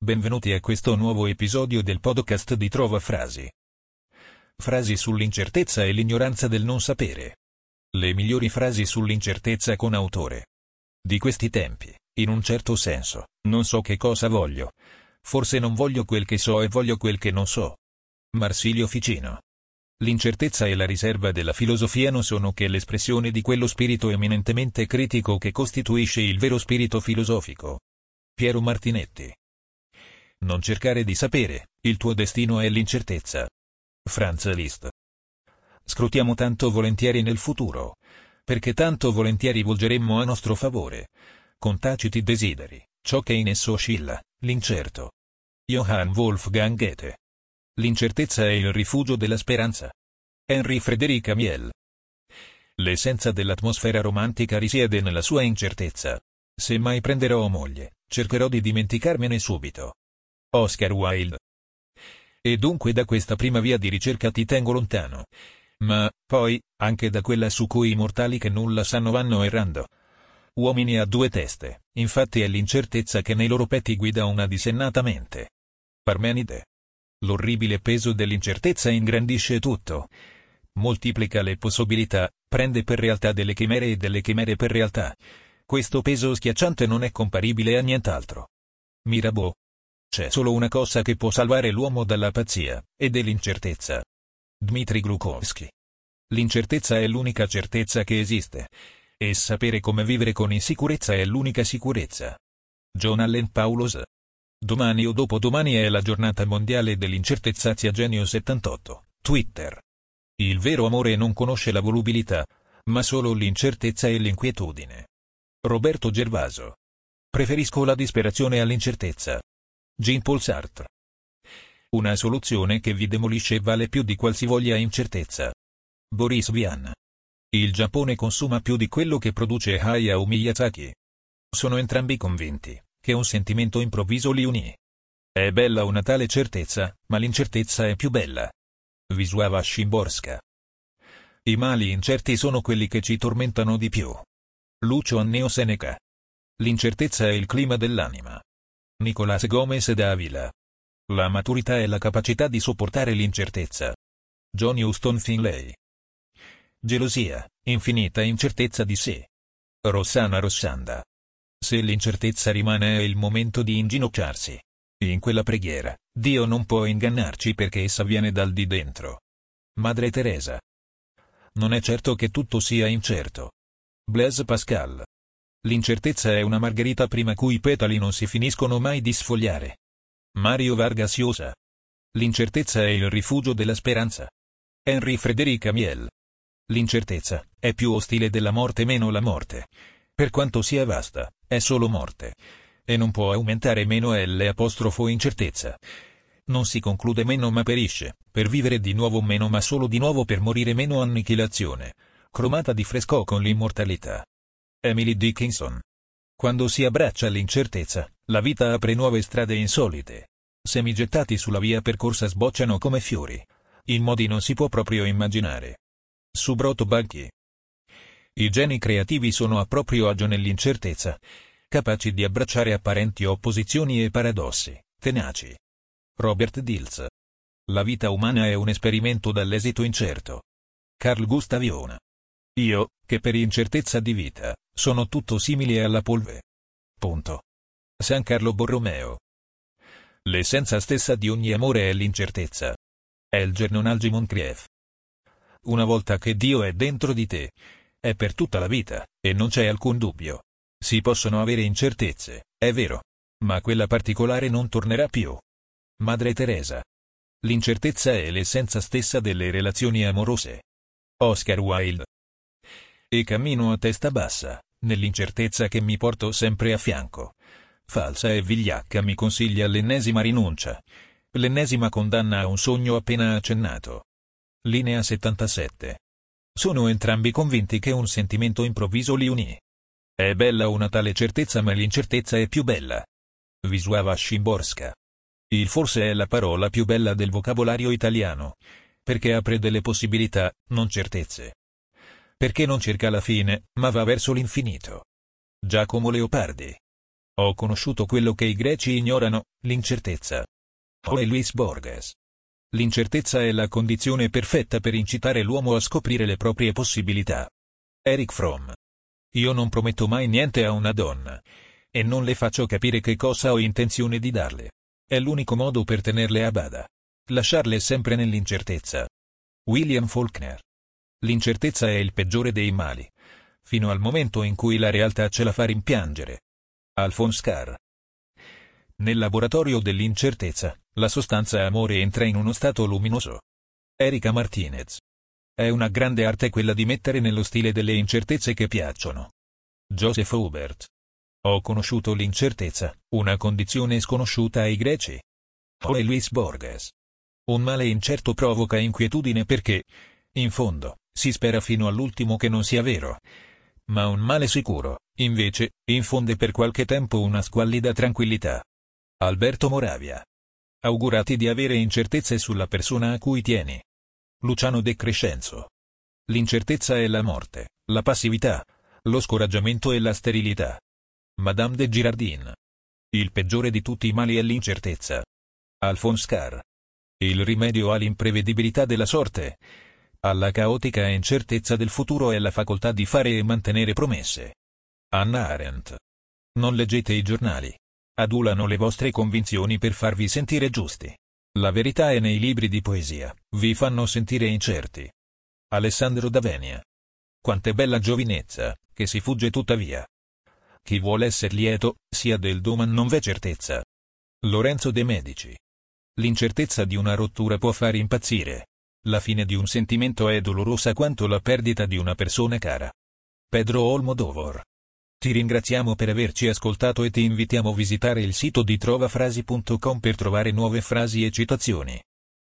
Benvenuti a questo nuovo episodio del podcast di Trova Frasi. Frasi sull'incertezza e l'ignoranza del non sapere. Le migliori frasi sull'incertezza con autore. Di questi tempi, in un certo senso, non so che cosa voglio. Forse non voglio quel che so e voglio quel che non so. Marsilio Ficino. L'incertezza e la riserva della filosofia non sono che l'espressione di quello spirito eminentemente critico che costituisce il vero spirito filosofico. Piero Martinetti. Non cercare di sapere, il tuo destino è l'incertezza. Franz Liszt. Scrutiamo tanto volentieri nel futuro, perché tanto volentieri volgeremmo a nostro favore, con taciti desideri, ciò che in esso oscilla, l'incerto. Johann Wolfgang Goethe. L'incertezza è il rifugio della speranza. Henry Frederic Amiel. L'essenza dell'atmosfera romantica risiede nella sua incertezza. Se mai prenderò moglie, cercherò di dimenticarmene subito. Oscar Wilde. E dunque da questa prima via di ricerca ti tengo lontano. Ma, poi, anche da quella su cui i mortali che nulla sanno vanno errando. Uomini a due teste, infatti è l'incertezza che nei loro petti guida una dissennata mente. Parmenide. L'orribile peso dell'incertezza ingrandisce tutto. Moltiplica le possibilità, prende per realtà delle chimere e delle chimere per realtà. Questo peso schiacciante non è comparibile a nient'altro. Mirabeau. C'è solo una cosa che può salvare l'uomo dalla pazzia, e dell'incertezza. Dmitri Glukhovsky. L'incertezza è l'unica certezza che esiste. E sapere come vivere con insicurezza è l'unica sicurezza. John Allen Paulos. Domani o dopodomani è la giornata mondiale dell'incertezza Genio 78. Twitter. Il vero amore non conosce la volubilità, ma solo l'incertezza e l'inquietudine. Roberto Gervaso. Preferisco la disperazione all'incertezza. Jean-Paul Sartre. Una soluzione che vi demolisce vale più di qualsivoglia incertezza. Boris Vian. Il Giappone consuma più di quello che produce Hayao Miyazaki. Sono entrambi convinti che un sentimento improvviso li unì. È bella una tale certezza, ma l'incertezza è più bella. Wisława Szymborska. I mali incerti sono quelli che ci tormentano di più. Lucio Anneo Seneca. L'incertezza è il clima dell'anima. Nicolás Gómez d'Avila. La maturità è la capacità di sopportare l'incertezza. John Houston Finlay. Gelosia, infinita incertezza di sé. Rossana Rossanda. Se l'incertezza rimane è il momento di inginocchiarsi. In quella preghiera, Dio non può ingannarci perché essa viene dal di dentro. Madre Teresa. Non è certo che tutto sia incerto. Blaise Pascal. L'incertezza è una margherita prima cui i petali non si finiscono mai di sfogliare. Mario Vargas Llosa. L'incertezza è il rifugio della speranza. Henry Frederic Amiel. L'incertezza è più ostile della morte meno la morte. Per quanto sia vasta, è solo morte. E non può aumentare meno l'apostrofo incertezza. Non si conclude meno ma perisce, per vivere di nuovo meno ma solo di nuovo per morire meno annichilazione. Cromata di fresco con l'immortalità. Emily Dickinson. Quando si abbraccia l'incertezza, la vita apre nuove strade insolite. Semi gettati sulla via percorsa sbocciano come fiori. In modi non si può proprio immaginare. Subroto Bagchi. I geni creativi sono a proprio agio nell'incertezza, capaci di abbracciare apparenti opposizioni e paradossi, tenaci. Robert Dills. La vita umana è un esperimento dall'esito incerto. Carl Gustav Jung. Io, che per incertezza di vita, sono tutto simile alla polve. Punto. San Carlo Borromeo. L'essenza stessa di ogni amore è l'incertezza. Elger Algi Moncrief. Una volta che Dio è dentro di te, è per tutta la vita, e non c'è alcun dubbio. Si possono avere incertezze, è vero. Ma quella particolare non tornerà più. Madre Teresa. L'incertezza è l'essenza stessa delle relazioni amorose. Oscar Wilde e cammino a testa bassa, nell'incertezza che mi porto sempre a fianco. Falsa e vigliacca mi consiglia l'ennesima rinuncia, l'ennesima condanna a un sogno appena accennato. Linea 77. Sono entrambi convinti che un sentimento improvviso li unì. È bella una tale certezza ma l'incertezza è più bella. Wisława Szymborska. Il forse è la parola più bella del vocabolario italiano, perché apre delle possibilità, non certezze perché non cerca la fine, ma va verso l'infinito. Giacomo Leopardi. Ho conosciuto quello che i greci ignorano, l'incertezza. Joe Luis Borges. L'incertezza è la condizione perfetta per incitare l'uomo a scoprire le proprie possibilità. Eric Fromm. Io non prometto mai niente a una donna. E non le faccio capire che cosa ho intenzione di darle. È l'unico modo per tenerle a bada. Lasciarle sempre nell'incertezza. William Faulkner. L'incertezza è il peggiore dei mali. Fino al momento in cui la realtà ce la fa rimpiangere. Alphonse Carr. Nel laboratorio dell'incertezza, la sostanza amore entra in uno stato luminoso. Erika Martinez. È una grande arte quella di mettere nello stile delle incertezze che piacciono. Joseph Hubert. Ho conosciuto l'incertezza, una condizione sconosciuta ai greci. Joe Luis Borges. Un male incerto provoca inquietudine perché, in fondo, si spera fino all'ultimo che non sia vero. Ma un male sicuro, invece, infonde per qualche tempo una squallida tranquillità. Alberto Moravia. Augurati di avere incertezze sulla persona a cui tieni. Luciano De Crescenzo. L'incertezza è la morte, la passività, lo scoraggiamento e la sterilità. Madame de Girardin. Il peggiore di tutti i mali è l'incertezza. Alphonse Carr. Il rimedio all'imprevedibilità della sorte. Alla caotica incertezza del futuro è la facoltà di fare e mantenere promesse. Anna Arendt. Non leggete i giornali adulano le vostre convinzioni per farvi sentire giusti. La verità è nei libri di poesia, vi fanno sentire incerti. Alessandro Davenia. Quant'è bella giovinezza, che si fugge tuttavia. Chi vuole essere lieto, sia del doman non v'è certezza. Lorenzo De Medici. L'incertezza di una rottura può far impazzire. La fine di un sentimento è dolorosa quanto la perdita di una persona cara. Pedro Olmodovor. Ti ringraziamo per averci ascoltato e ti invitiamo a visitare il sito di trovafrasi.com per trovare nuove frasi e citazioni.